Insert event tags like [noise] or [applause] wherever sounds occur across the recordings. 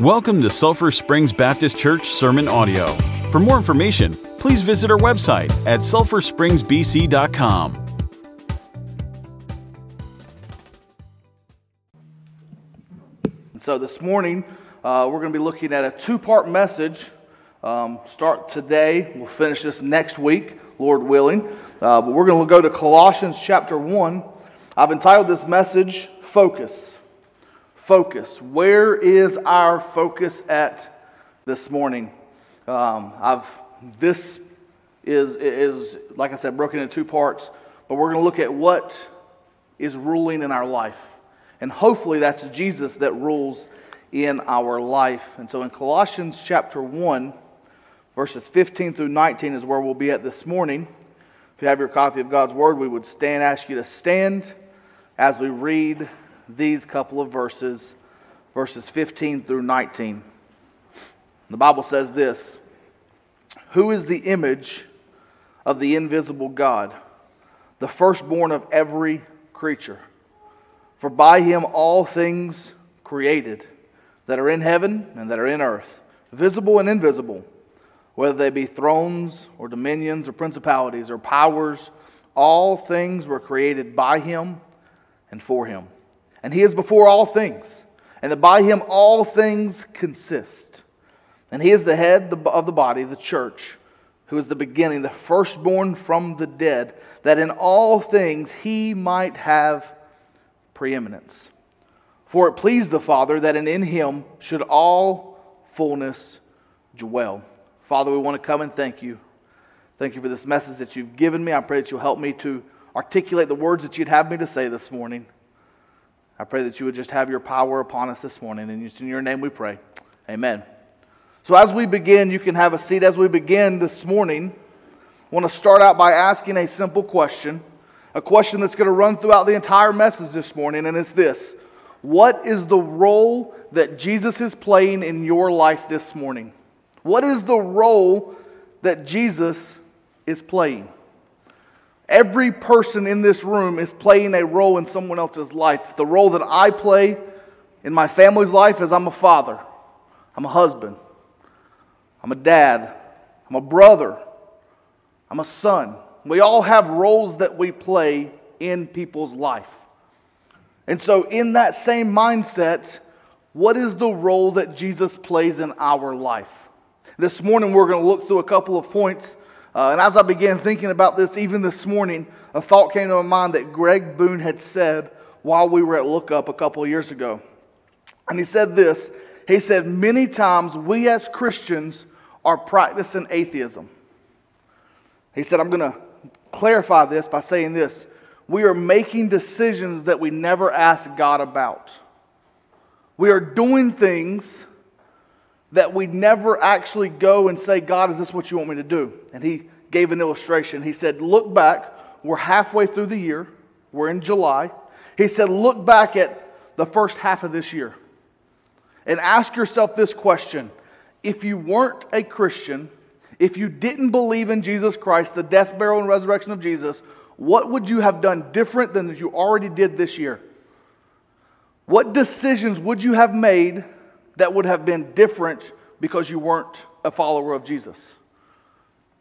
Welcome to Sulphur Springs Baptist Church Sermon Audio. For more information, please visit our website at sulphurspringsbc.com. So, this morning, uh, we're going to be looking at a two part message. Um, start today, we'll finish this next week, Lord willing. Uh, but we're going to go to Colossians chapter 1. I've entitled this message Focus focus. Where is our focus at this morning? Um, I've this is is like I said broken into two parts, but we're going to look at what is ruling in our life, and hopefully that's Jesus that rules in our life. And so in Colossians chapter one, verses 15 through 19 is where we'll be at this morning. If you have your copy of God's word, we would stand ask you to stand as we read these couple of verses, verses 15 through 19. The Bible says this Who is the image of the invisible God, the firstborn of every creature? For by him all things created that are in heaven and that are in earth, visible and invisible, whether they be thrones or dominions or principalities or powers, all things were created by him and for him and he is before all things, and that by him all things consist. And he is the head of the body, the church, who is the beginning, the firstborn from the dead, that in all things he might have preeminence. For it pleased the Father that in him should all fullness dwell. Father, we want to come and thank you. Thank you for this message that you've given me. I pray that you'll help me to articulate the words that you'd have me to say this morning. I pray that you would just have your power upon us this morning. And in your name we pray. Amen. So, as we begin, you can have a seat. As we begin this morning, I want to start out by asking a simple question, a question that's going to run throughout the entire message this morning, and it's this What is the role that Jesus is playing in your life this morning? What is the role that Jesus is playing? Every person in this room is playing a role in someone else's life. The role that I play in my family's life is I'm a father, I'm a husband, I'm a dad, I'm a brother, I'm a son. We all have roles that we play in people's life. And so, in that same mindset, what is the role that Jesus plays in our life? This morning, we're going to look through a couple of points uh, and as I began thinking about this, even this morning, a thought came to my mind that Greg Boone had said while we were at Lookup a couple of years ago. And he said this He said, Many times we as Christians are practicing atheism. He said, I'm going to clarify this by saying this. We are making decisions that we never asked God about. We are doing things that we never actually go and say, God, is this what you want me to do? And he gave an illustration. He said, Look back. We're halfway through the year, we're in July. He said, Look back at the first half of this year and ask yourself this question If you weren't a Christian, if you didn't believe in Jesus Christ, the death, burial, and resurrection of Jesus, what would you have done different than you already did this year? What decisions would you have made that would have been different because you weren't a follower of Jesus.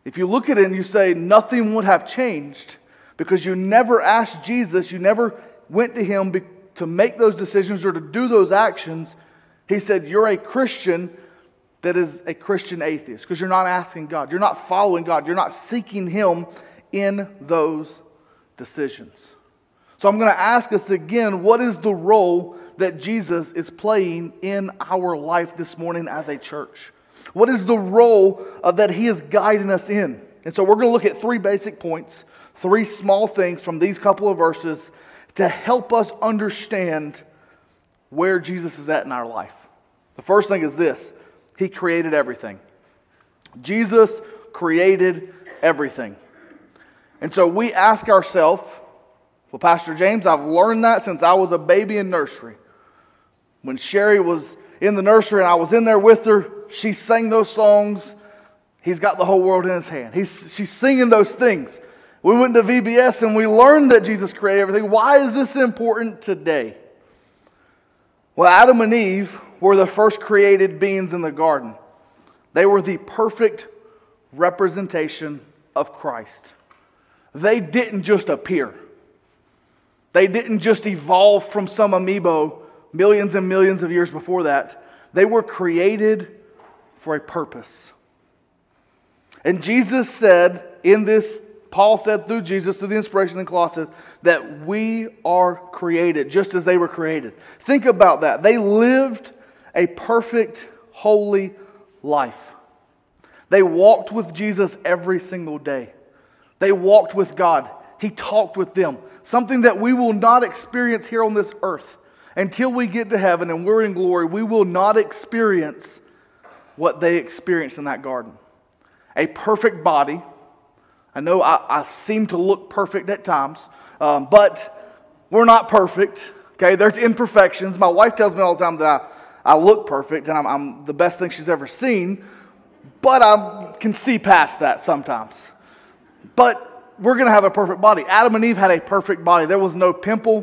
If you look at it and you say nothing would have changed because you never asked Jesus, you never went to him to make those decisions or to do those actions, he said, You're a Christian that is a Christian atheist because you're not asking God, you're not following God, you're not seeking him in those decisions. So I'm going to ask us again what is the role that Jesus is playing in our life this morning as a church? What is the role uh, that He is guiding us in? And so we're going to look at three basic points, three small things from these couple of verses to help us understand where Jesus is at in our life. The first thing is this He created everything. Jesus created everything. And so we ask ourselves, well, Pastor James, I've learned that since I was a baby in nursery. When Sherry was in the nursery and I was in there with her, she sang those songs. He's got the whole world in his hand. He's, she's singing those things. We went to VBS and we learned that Jesus created everything. Why is this important today? Well, Adam and Eve were the first created beings in the garden. They were the perfect representation of Christ. They didn't just appear, they didn't just evolve from some amoeba millions and millions of years before that. They were created for a purpose. And Jesus said in this, Paul said through Jesus, through the inspiration in Colossians, that we are created just as they were created. Think about that. They lived a perfect, holy life. They walked with Jesus every single day. They walked with God. He talked with them. Something that we will not experience here on this earth. Until we get to heaven and we're in glory, we will not experience what they experienced in that garden a perfect body. I know I, I seem to look perfect at times, um, but we're not perfect. Okay, there's imperfections. My wife tells me all the time that I, I look perfect and I'm, I'm the best thing she's ever seen, but I can see past that sometimes. But we're going to have a perfect body. Adam and Eve had a perfect body. There was no pimple,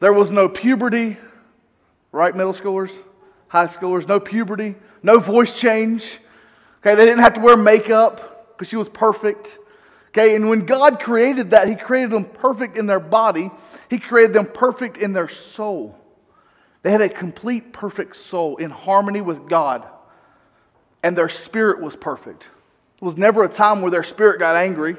there was no puberty, right, middle schoolers, high schoolers, no puberty, no voice change. Okay, they didn't have to wear makeup because she was perfect. Okay, and when God created that, He created them perfect in their body, He created them perfect in their soul. They had a complete, perfect soul in harmony with God, and their spirit was perfect. It was never a time where their spirit got angry.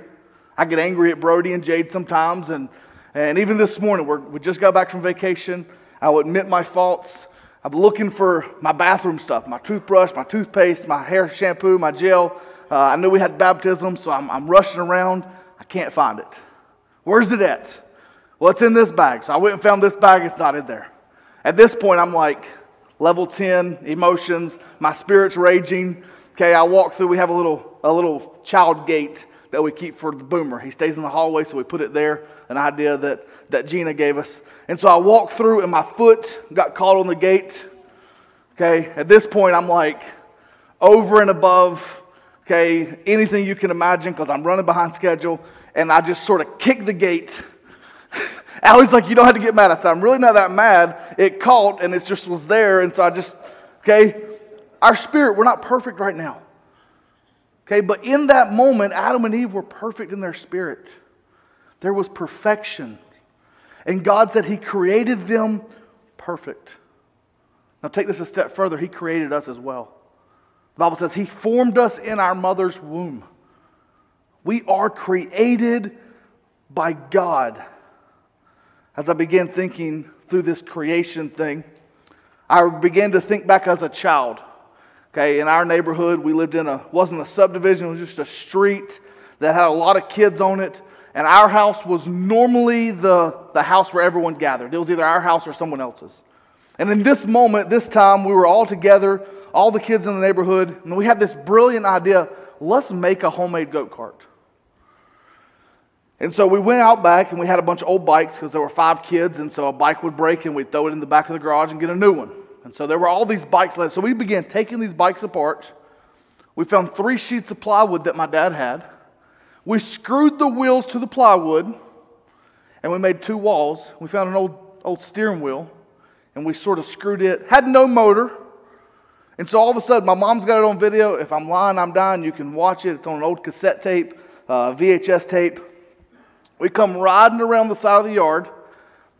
I get angry at Brody and Jade sometimes, and, and even this morning, we just got back from vacation. I will admit my faults. I'm looking for my bathroom stuff my toothbrush, my toothpaste, my hair shampoo, my gel. Uh, I knew we had baptism, so I'm, I'm rushing around. I can't find it. Where's it at? Well, it's in this bag. So I went and found this bag. It's not in there. At this point, I'm like level 10 emotions. My spirit's raging. Okay, I walk through. We have a little, a little child gate that we keep for the boomer. He stays in the hallway, so we put it there, an idea that, that Gina gave us. And so I walked through, and my foot got caught on the gate. Okay, at this point, I'm like over and above, okay, anything you can imagine because I'm running behind schedule. And I just sort of kicked the gate. [laughs] Allie's like, You don't have to get mad. I said, I'm really not that mad. It caught, and it just was there. And so I just, okay, our spirit, we're not perfect right now. Okay, but in that moment, Adam and Eve were perfect in their spirit. There was perfection. And God said He created them perfect. Now, take this a step further. He created us as well. The Bible says He formed us in our mother's womb. We are created by God. As I began thinking through this creation thing, I began to think back as a child. Okay, in our neighborhood, we lived in a wasn't a subdivision; it was just a street that had a lot of kids on it and our house was normally the, the house where everyone gathered. It was either our house or someone else's. And in this moment, this time, we were all together, all the kids in the neighborhood, and we had this brilliant idea let's make a homemade goat cart. And so we went out back and we had a bunch of old bikes because there were five kids, and so a bike would break and we'd throw it in the back of the garage and get a new one. And so there were all these bikes left. So we began taking these bikes apart. We found three sheets of plywood that my dad had. We screwed the wheels to the plywood and we made two walls. We found an old, old steering wheel and we sort of screwed it. Had no motor. And so all of a sudden, my mom's got it on video. If I'm lying, I'm dying. You can watch it. It's on an old cassette tape, uh, VHS tape. We come riding around the side of the yard.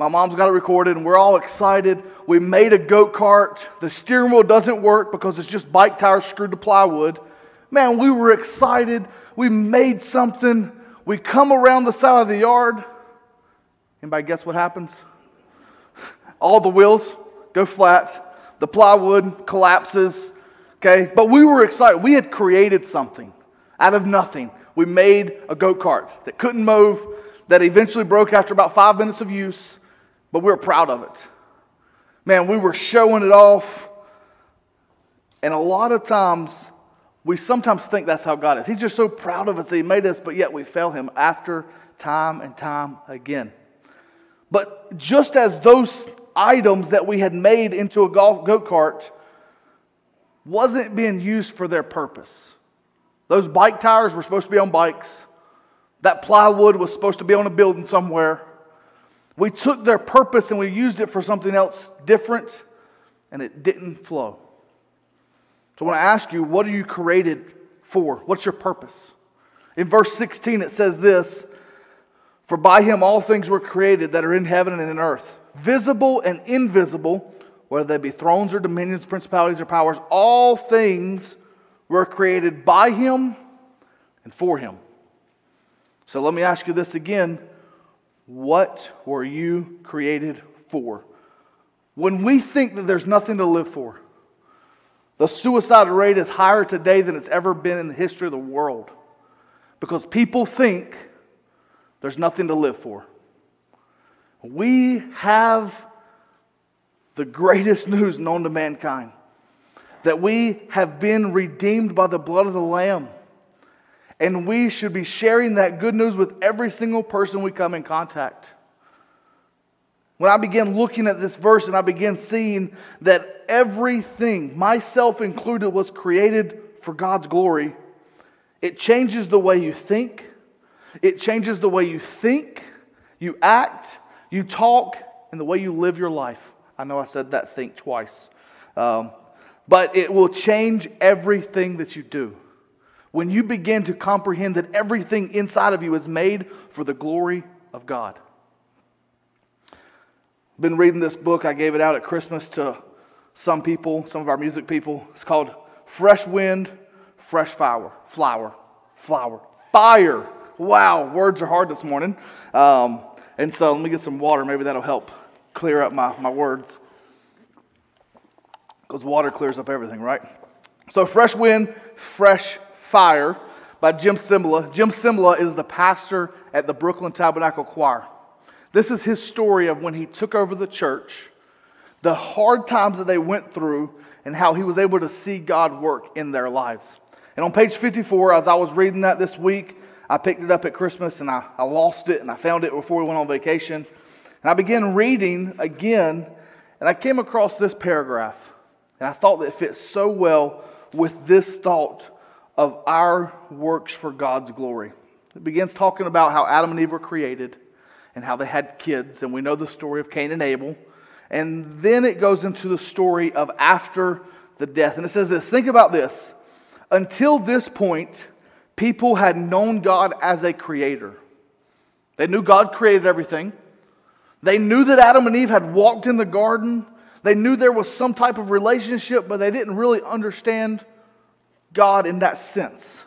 My mom's got it recorded, and we're all excited. We made a goat cart. The steering wheel doesn't work because it's just bike tires screwed to plywood. Man, we were excited we made something, we come around the side of the yard. Anybody guess what happens? [laughs] All the wheels go flat, the plywood collapses, okay? But we were excited. We had created something out of nothing. We made a goat cart that couldn't move, that eventually broke after about five minutes of use, but we were proud of it. Man, we were showing it off. And a lot of times, we sometimes think that's how God is. He's just so proud of us that He made us, but yet we fail Him after time and time again. But just as those items that we had made into a golf go kart wasn't being used for their purpose, those bike tires were supposed to be on bikes, that plywood was supposed to be on a building somewhere. We took their purpose and we used it for something else different. and it didn't flow. So I want to ask you, what are you created for? What's your purpose? In verse 16, it says this For by him all things were created that are in heaven and in earth, visible and invisible, whether they be thrones or dominions, principalities or powers, all things were created by him and for him. So let me ask you this again. What were you created for? When we think that there's nothing to live for, the suicide rate is higher today than it's ever been in the history of the world because people think there's nothing to live for. We have the greatest news known to mankind that we have been redeemed by the blood of the Lamb. And we should be sharing that good news with every single person we come in contact. When I began looking at this verse and I began seeing that everything, myself included, was created for God's glory, it changes the way you think. It changes the way you think, you act, you talk, and the way you live your life. I know I said that think twice. Um, but it will change everything that you do. When you begin to comprehend that everything inside of you is made for the glory of God. I've Been reading this book. I gave it out at Christmas to some people, some of our music people. It's called Fresh Wind, Fresh Flower. Flower. Flower. Fire. Wow, words are hard this morning. Um, and so let me get some water. Maybe that'll help clear up my, my words because water clears up everything, right? So, Fresh Wind, Fresh Fire by Jim Cymbala. Jim Cymbala is the pastor at the Brooklyn Tabernacle Choir. This is his story of when he took over the church, the hard times that they went through, and how he was able to see God work in their lives. And on page 54, as I was reading that this week, I picked it up at Christmas and I, I lost it and I found it before we went on vacation. And I began reading again, and I came across this paragraph. And I thought that it fits so well with this thought of our works for God's glory. It begins talking about how Adam and Eve were created and how they had kids, and we know the story of Cain and Abel. And then it goes into the story of after the death. And it says this think about this. Until this point, people had known God as a creator. They knew God created everything. They knew that Adam and Eve had walked in the garden they knew there was some type of relationship, but they didn't really understand God in that sense.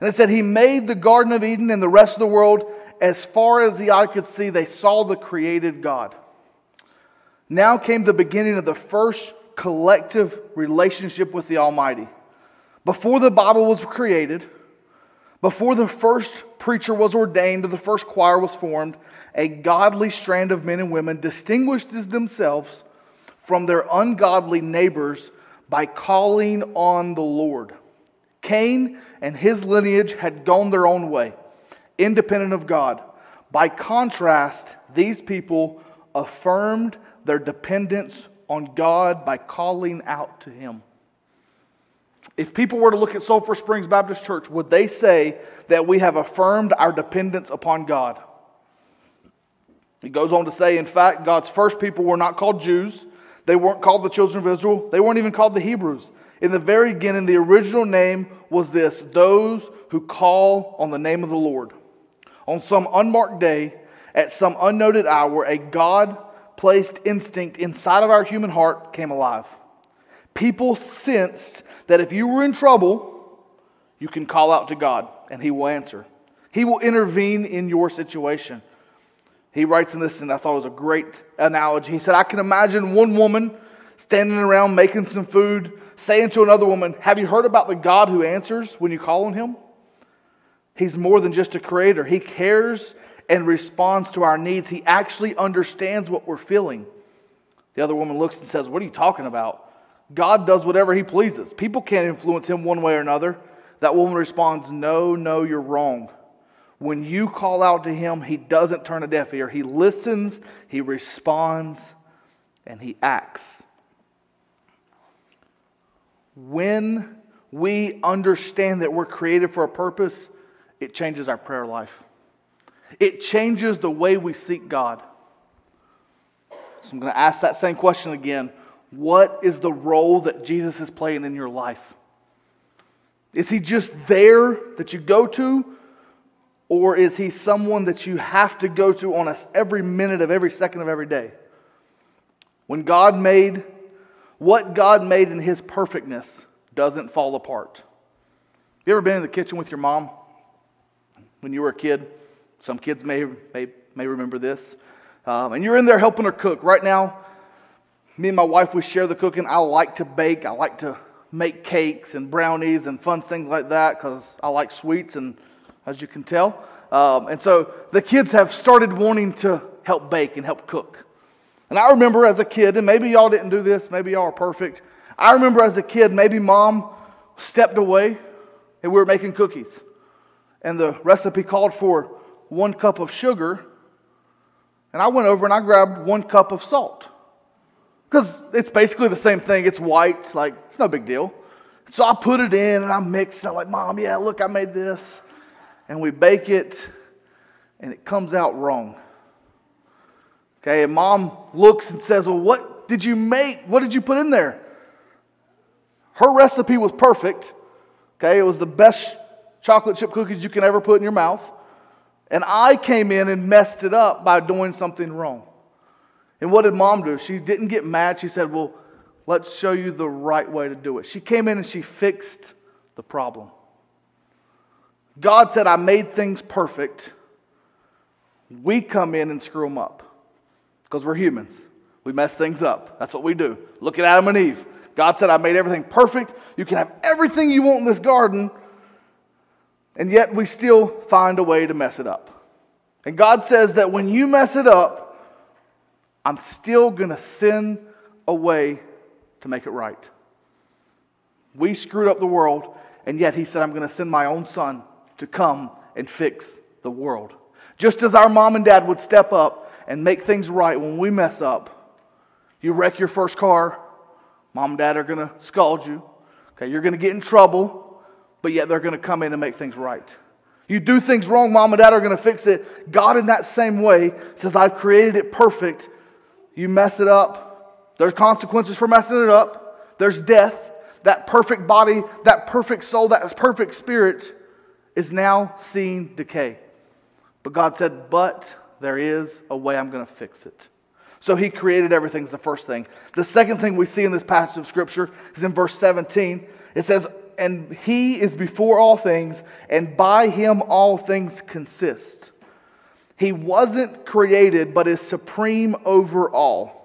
And it said, He made the Garden of Eden and the rest of the world as far as the eye could see. They saw the created God. Now came the beginning of the first collective relationship with the Almighty. Before the Bible was created, before the first preacher was ordained or the first choir was formed, a godly strand of men and women distinguished themselves from their ungodly neighbors by calling on the Lord. Cain and his lineage had gone their own way, independent of God. By contrast, these people affirmed their dependence on God by calling out to Him. If people were to look at Sulphur Springs Baptist Church, would they say that we have affirmed our dependence upon God? He goes on to say, in fact, God's first people were not called Jews. They weren't called the children of Israel, they weren't even called the Hebrews. In the very beginning, the original name was this those who call on the name of the Lord. On some unmarked day, at some unnoted hour, a God placed instinct inside of our human heart came alive. People sensed that if you were in trouble, you can call out to God and He will answer. He will intervene in your situation. He writes in this, and I thought it was a great analogy. He said, I can imagine one woman standing around making some food, saying to another woman, Have you heard about the God who answers when you call on him? He's more than just a creator, he cares and responds to our needs. He actually understands what we're feeling. The other woman looks and says, What are you talking about? God does whatever he pleases. People can't influence him one way or another. That woman responds, No, no, you're wrong. When you call out to him, he doesn't turn a deaf ear. He listens, he responds, and he acts. When we understand that we're created for a purpose, it changes our prayer life. It changes the way we seek God. So I'm going to ask that same question again. What is the role that Jesus is playing in your life? Is he just there that you go to? Or is he someone that you have to go to on us every minute of every second of every day? When God made what God made in his perfectness doesn't fall apart. You ever been in the kitchen with your mom when you were a kid? Some kids may, may, may remember this. Um, and you're in there helping her cook. Right now, me and my wife, we share the cooking. I like to bake. I like to make cakes and brownies and fun things like that because I like sweets, and as you can tell. Um, and so the kids have started wanting to help bake and help cook. And I remember as a kid, and maybe y'all didn't do this, maybe y'all are perfect. I remember as a kid, maybe mom stepped away and we were making cookies. And the recipe called for one cup of sugar. And I went over and I grabbed one cup of salt. Because it's basically the same thing. It's white, like, it's no big deal. So I put it in and I mixed it. I'm like, Mom, yeah, look, I made this. And we bake it, and it comes out wrong. Okay, and mom looks and says, Well, what did you make? What did you put in there? Her recipe was perfect. Okay, it was the best chocolate chip cookies you can ever put in your mouth. And I came in and messed it up by doing something wrong. And what did mom do? She didn't get mad. She said, Well, let's show you the right way to do it. She came in and she fixed the problem. God said, I made things perfect. We come in and screw them up because we're humans. We mess things up. That's what we do. Look at Adam and Eve. God said, I made everything perfect. You can have everything you want in this garden, and yet we still find a way to mess it up. And God says that when you mess it up, I'm still going to send a way to make it right. We screwed up the world, and yet He said, I'm going to send my own son to come and fix the world. Just as our mom and dad would step up and make things right when we mess up. You wreck your first car, mom and dad are going to scald you. Okay, you're going to get in trouble, but yet they're going to come in and make things right. You do things wrong, mom and dad are going to fix it. God, in that same way, says, I've created it perfect you mess it up, there's consequences for messing it up. There's death. That perfect body, that perfect soul, that perfect spirit is now seeing decay. But God said, But there is a way I'm going to fix it. So he created everything, is the first thing. The second thing we see in this passage of Scripture is in verse 17. It says, And he is before all things, and by him all things consist. He wasn't created, but is supreme over all.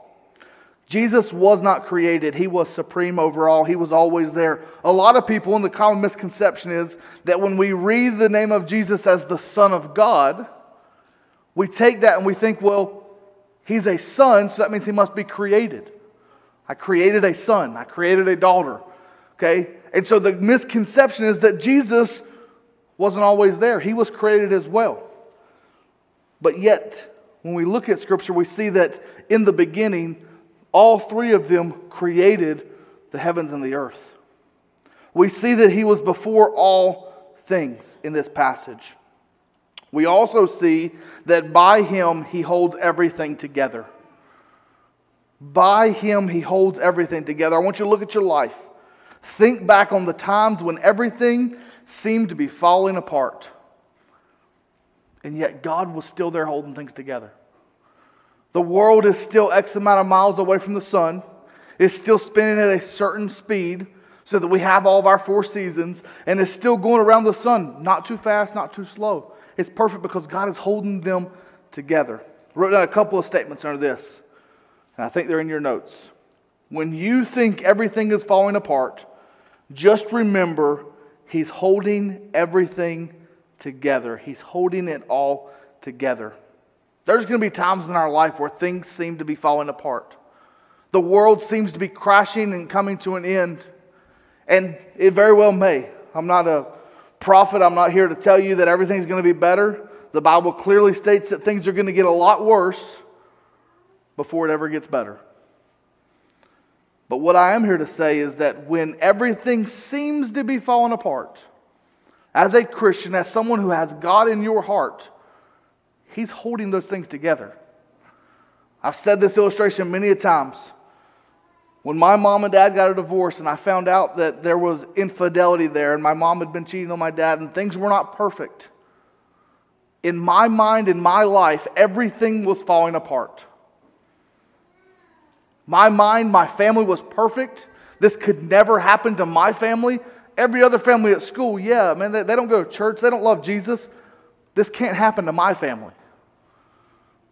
Jesus was not created, he was supreme over all. He was always there. A lot of people, and the common misconception is that when we read the name of Jesus as the Son of God, we take that and we think, well, he's a son, so that means he must be created. I created a son, I created a daughter. Okay? And so the misconception is that Jesus wasn't always there, he was created as well. But yet, when we look at Scripture, we see that in the beginning, all three of them created the heavens and the earth. We see that He was before all things in this passage. We also see that by Him He holds everything together. By Him He holds everything together. I want you to look at your life. Think back on the times when everything seemed to be falling apart. And yet God was still there holding things together. The world is still X amount of miles away from the sun, it's still spinning at a certain speed so that we have all of our four seasons, and it's still going around the sun, not too fast, not too slow. It's perfect because God is holding them together. I wrote down a couple of statements under this, and I think they're in your notes. When you think everything is falling apart, just remember He's holding everything together. He's holding it all together. There's going to be times in our life where things seem to be falling apart. The world seems to be crashing and coming to an end. And it very well may. I'm not a prophet. I'm not here to tell you that everything's going to be better. The Bible clearly states that things are going to get a lot worse before it ever gets better. But what I am here to say is that when everything seems to be falling apart, as a Christian, as someone who has God in your heart, He's holding those things together. I've said this illustration many a times. When my mom and dad got a divorce and I found out that there was infidelity there and my mom had been cheating on my dad and things were not perfect, in my mind, in my life, everything was falling apart. My mind, my family was perfect. This could never happen to my family. Every other family at school, yeah, man, they, they don't go to church, they don't love Jesus. This can't happen to my family.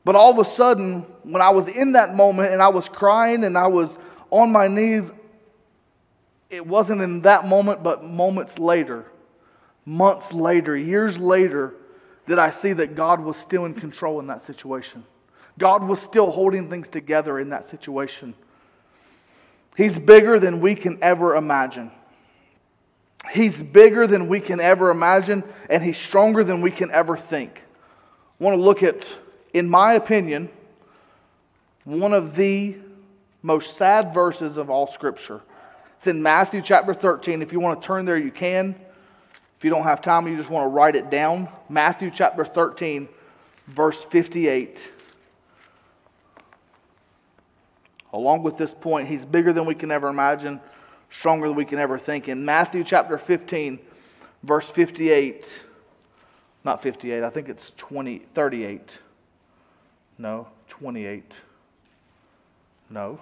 But all of a sudden, when I was in that moment and I was crying and I was on my knees, it wasn't in that moment, but moments later, months later, years later, did I see that God was still in control in that situation. God was still holding things together in that situation. He's bigger than we can ever imagine. He's bigger than we can ever imagine, and He's stronger than we can ever think. I want to look at, in my opinion, one of the most sad verses of all Scripture. It's in Matthew chapter 13. If you want to turn there, you can. If you don't have time, you just want to write it down. Matthew chapter 13, verse 58. Along with this point, he's bigger than we can ever imagine, stronger than we can ever think. In Matthew chapter 15, verse 58, not 58, I think it's 20, 38. No, 28. No.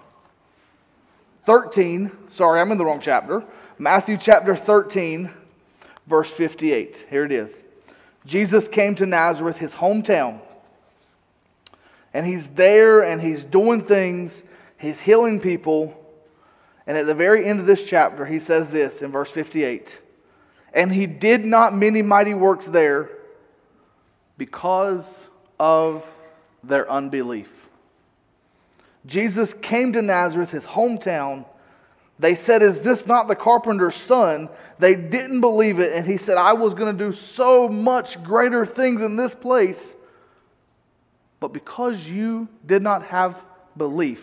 13, sorry, I'm in the wrong chapter. Matthew chapter 13, verse 58. Here it is. Jesus came to Nazareth, his hometown. And he's there and he's doing things He's healing people. And at the very end of this chapter, he says this in verse 58 And he did not many mighty works there because of their unbelief. Jesus came to Nazareth, his hometown. They said, Is this not the carpenter's son? They didn't believe it. And he said, I was going to do so much greater things in this place. But because you did not have belief,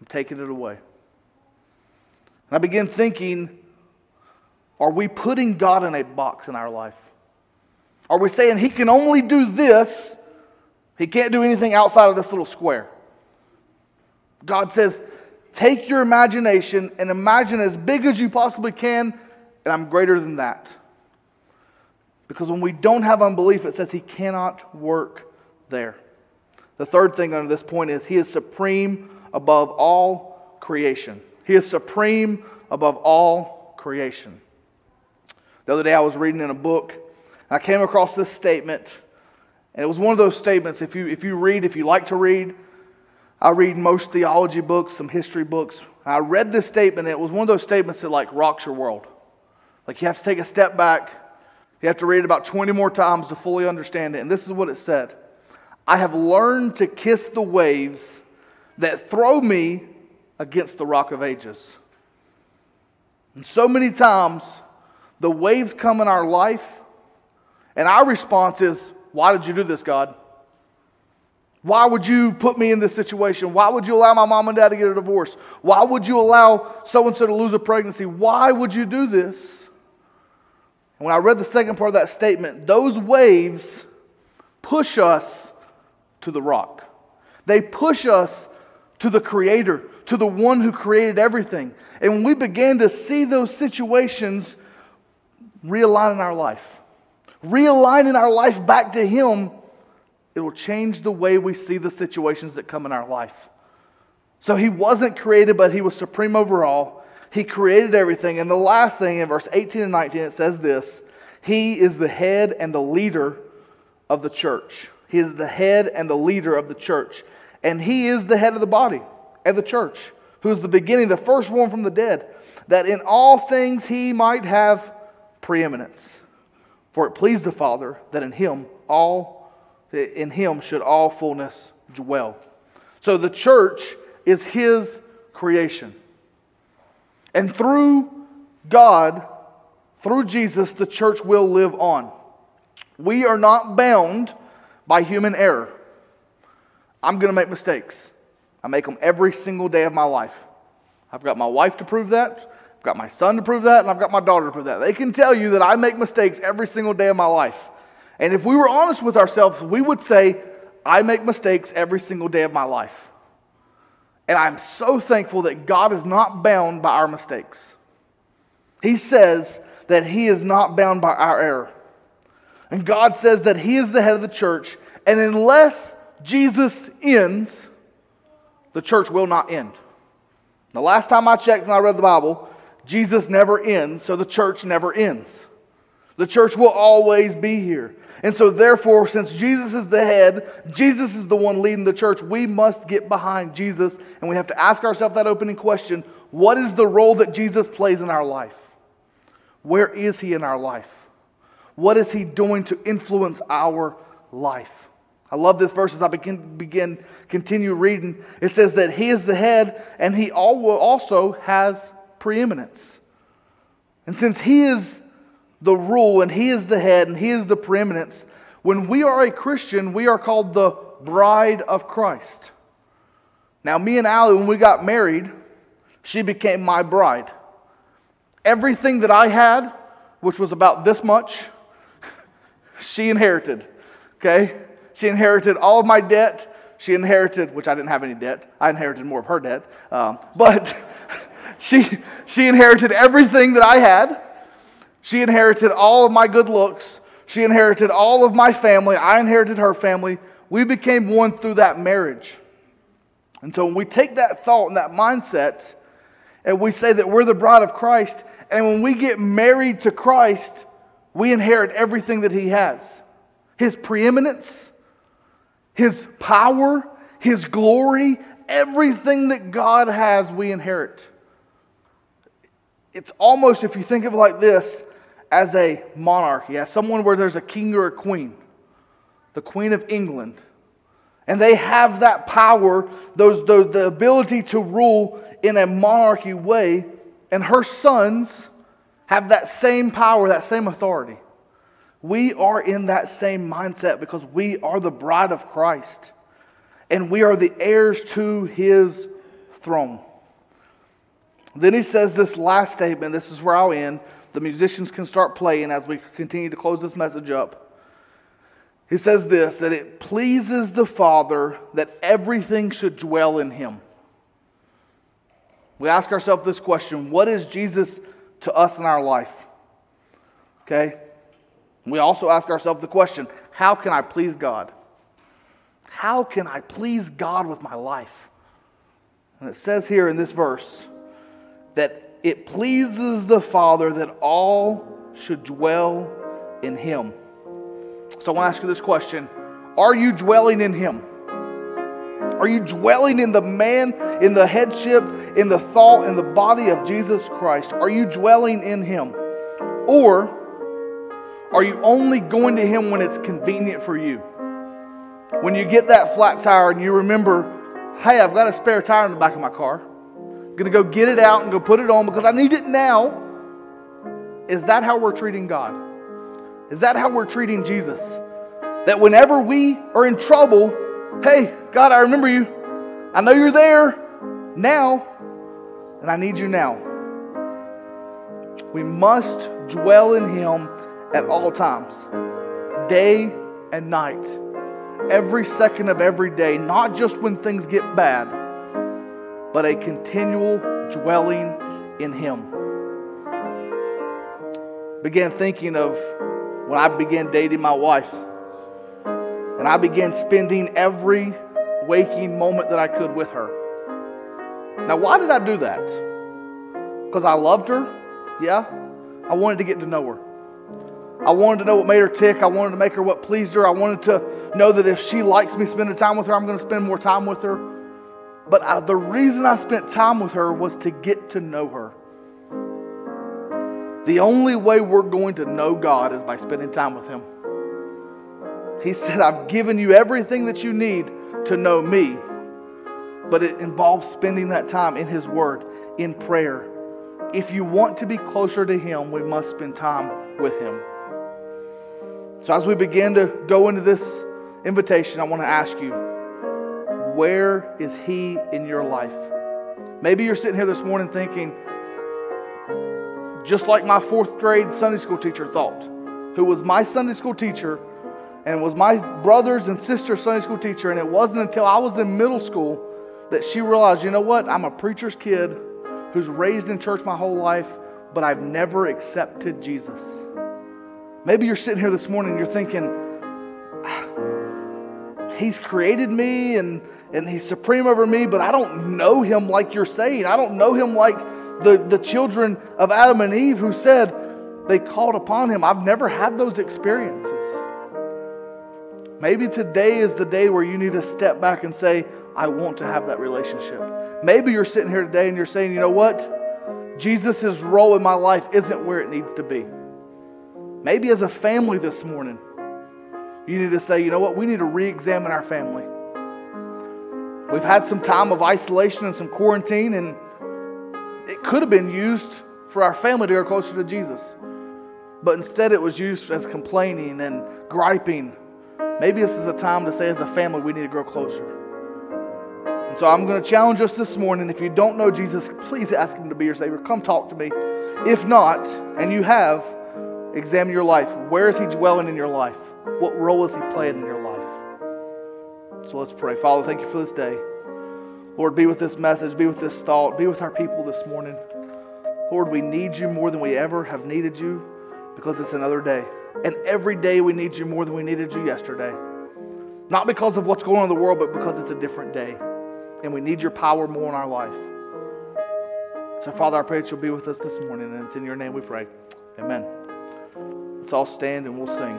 I'm taking it away. And I begin thinking are we putting God in a box in our life? Are we saying He can only do this? He can't do anything outside of this little square. God says, take your imagination and imagine as big as you possibly can, and I'm greater than that. Because when we don't have unbelief, it says He cannot work there. The third thing under this point is He is supreme above all creation. He is supreme above all creation. The other day I was reading in a book, I came across this statement, and it was one of those statements. If you, if you read, if you like to read, I read most theology books, some history books. I read this statement, it was one of those statements that like rocks your world. Like you have to take a step back. You have to read it about 20 more times to fully understand it. And this is what it said I have learned to kiss the waves that throw me against the rock of ages. And so many times, the waves come in our life, and our response is, Why did you do this, God? Why would you put me in this situation? Why would you allow my mom and dad to get a divorce? Why would you allow so and so to lose a pregnancy? Why would you do this? And when I read the second part of that statement, those waves push us to the rock. They push us to the Creator, to the one who created everything. And when we began to see those situations realign in our life, realigning our life back to Him, it will change the way we see the situations that come in our life. So He wasn't created, but He was supreme over all. He created everything. And the last thing in verse 18 and 19, it says this He is the head and the leader of the church. He is the head and the leader of the church and he is the head of the body and the church, who is the beginning, the firstborn from the dead, that in all things he might have preeminence. For it pleased the Father that in him all in him should all fullness dwell. So the church is his creation. And through God, through Jesus, the church will live on. We are not bound by human error. I'm going to make mistakes. I make them every single day of my life. I've got my wife to prove that. I've got my son to prove that. And I've got my daughter to prove that. They can tell you that I make mistakes every single day of my life. And if we were honest with ourselves, we would say, I make mistakes every single day of my life. And I'm so thankful that God is not bound by our mistakes. He says that He is not bound by our error. And God says that He is the head of the church, and unless Jesus ends, the church will not end. The last time I checked when I read the Bible, Jesus never ends, so the church never ends. The church will always be here. And so, therefore, since Jesus is the head, Jesus is the one leading the church, we must get behind Jesus. And we have to ask ourselves that opening question what is the role that Jesus plays in our life? Where is he in our life? What is he doing to influence our life? I love this verse as I begin, begin continue reading. It says that he is the head and he also has preeminence. And since he is the rule and he is the head and he is the preeminence, when we are a Christian, we are called the bride of Christ. Now, me and Allie, when we got married, she became my bride. Everything that I had, which was about this much, [laughs] she inherited. Okay? She inherited all of my debt. She inherited, which I didn't have any debt. I inherited more of her debt. Um, but [laughs] she, she inherited everything that I had. She inherited all of my good looks. She inherited all of my family. I inherited her family. We became one through that marriage. And so when we take that thought and that mindset, and we say that we're the bride of Christ, and when we get married to Christ, we inherit everything that He has His preeminence, His power, His glory, everything that God has, we inherit. It's almost, if you think of it like this, as a monarchy, as someone where there's a king or a queen, the Queen of England. And they have that power, those, those, the ability to rule in a monarchy way, and her sons have that same power, that same authority. We are in that same mindset because we are the bride of Christ and we are the heirs to his throne. Then he says this last statement. This is where I'll end. The musicians can start playing as we continue to close this message up. He says this that it pleases the Father that everything should dwell in him. We ask ourselves this question What is Jesus to us in our life? Okay? We also ask ourselves the question How can I please God? How can I please God with my life? And it says here in this verse that it pleases the Father that all should dwell in Him. So I want to ask you this question Are you dwelling in Him? Are you dwelling in the man, in the headship, in the thought, in the body of Jesus Christ? Are you dwelling in Him? Or are you only going to Him when it's convenient for you? When you get that flat tire and you remember, hey, I've got a spare tire in the back of my car. I'm going to go get it out and go put it on because I need it now. Is that how we're treating God? Is that how we're treating Jesus? That whenever we are in trouble, hey, God, I remember you. I know you're there now, and I need you now. We must dwell in Him at all times, day and night, every second of every day, not just when things get bad but a continual dwelling in Him. Began thinking of when I began dating my wife, and I began spending every waking moment that I could with her. Now, why did I do that? Because I loved her? Yeah. I wanted to get to know her. I wanted to know what made her tick. I wanted to make her what pleased her. I wanted to know that if she likes me spending time with her, I'm going to spend more time with her. But I, the reason I spent time with her was to get to know her. The only way we're going to know God is by spending time with Him. He said, I've given you everything that you need to know me, but it involves spending that time in His Word, in prayer. If you want to be closer to Him, we must spend time with Him. So, as we begin to go into this invitation, I want to ask you where is He in your life? Maybe you're sitting here this morning thinking, just like my fourth grade Sunday school teacher thought, who was my Sunday school teacher and was my brother's and sister's Sunday school teacher. And it wasn't until I was in middle school that she realized, you know what? I'm a preacher's kid who's raised in church my whole life, but I've never accepted Jesus. Maybe you're sitting here this morning and you're thinking, ah, He's created me and, and He's supreme over me, but I don't know Him like you're saying. I don't know Him like the, the children of Adam and Eve who said they called upon Him. I've never had those experiences. Maybe today is the day where you need to step back and say, I want to have that relationship. Maybe you're sitting here today and you're saying, you know what? Jesus' role in my life isn't where it needs to be. Maybe as a family this morning, you need to say, you know what? We need to re examine our family. We've had some time of isolation and some quarantine, and it could have been used for our family to go closer to Jesus. But instead, it was used as complaining and griping. Maybe this is a time to say, as a family, we need to grow closer. And so I'm going to challenge us this morning. If you don't know Jesus, please ask Him to be your Savior. Come talk to me. If not, and you have, examine your life. Where is He dwelling in your life? What role is He playing in your life? So let's pray. Father, thank you for this day. Lord, be with this message, be with this thought, be with our people this morning. Lord, we need you more than we ever have needed you because it's another day. And every day we need you more than we needed you yesterday. Not because of what's going on in the world, but because it's a different day and we need your power more in our life. So, Father, I pray that you'll be with us this morning, and it's in your name we pray. Amen. Let's all stand and we'll sing.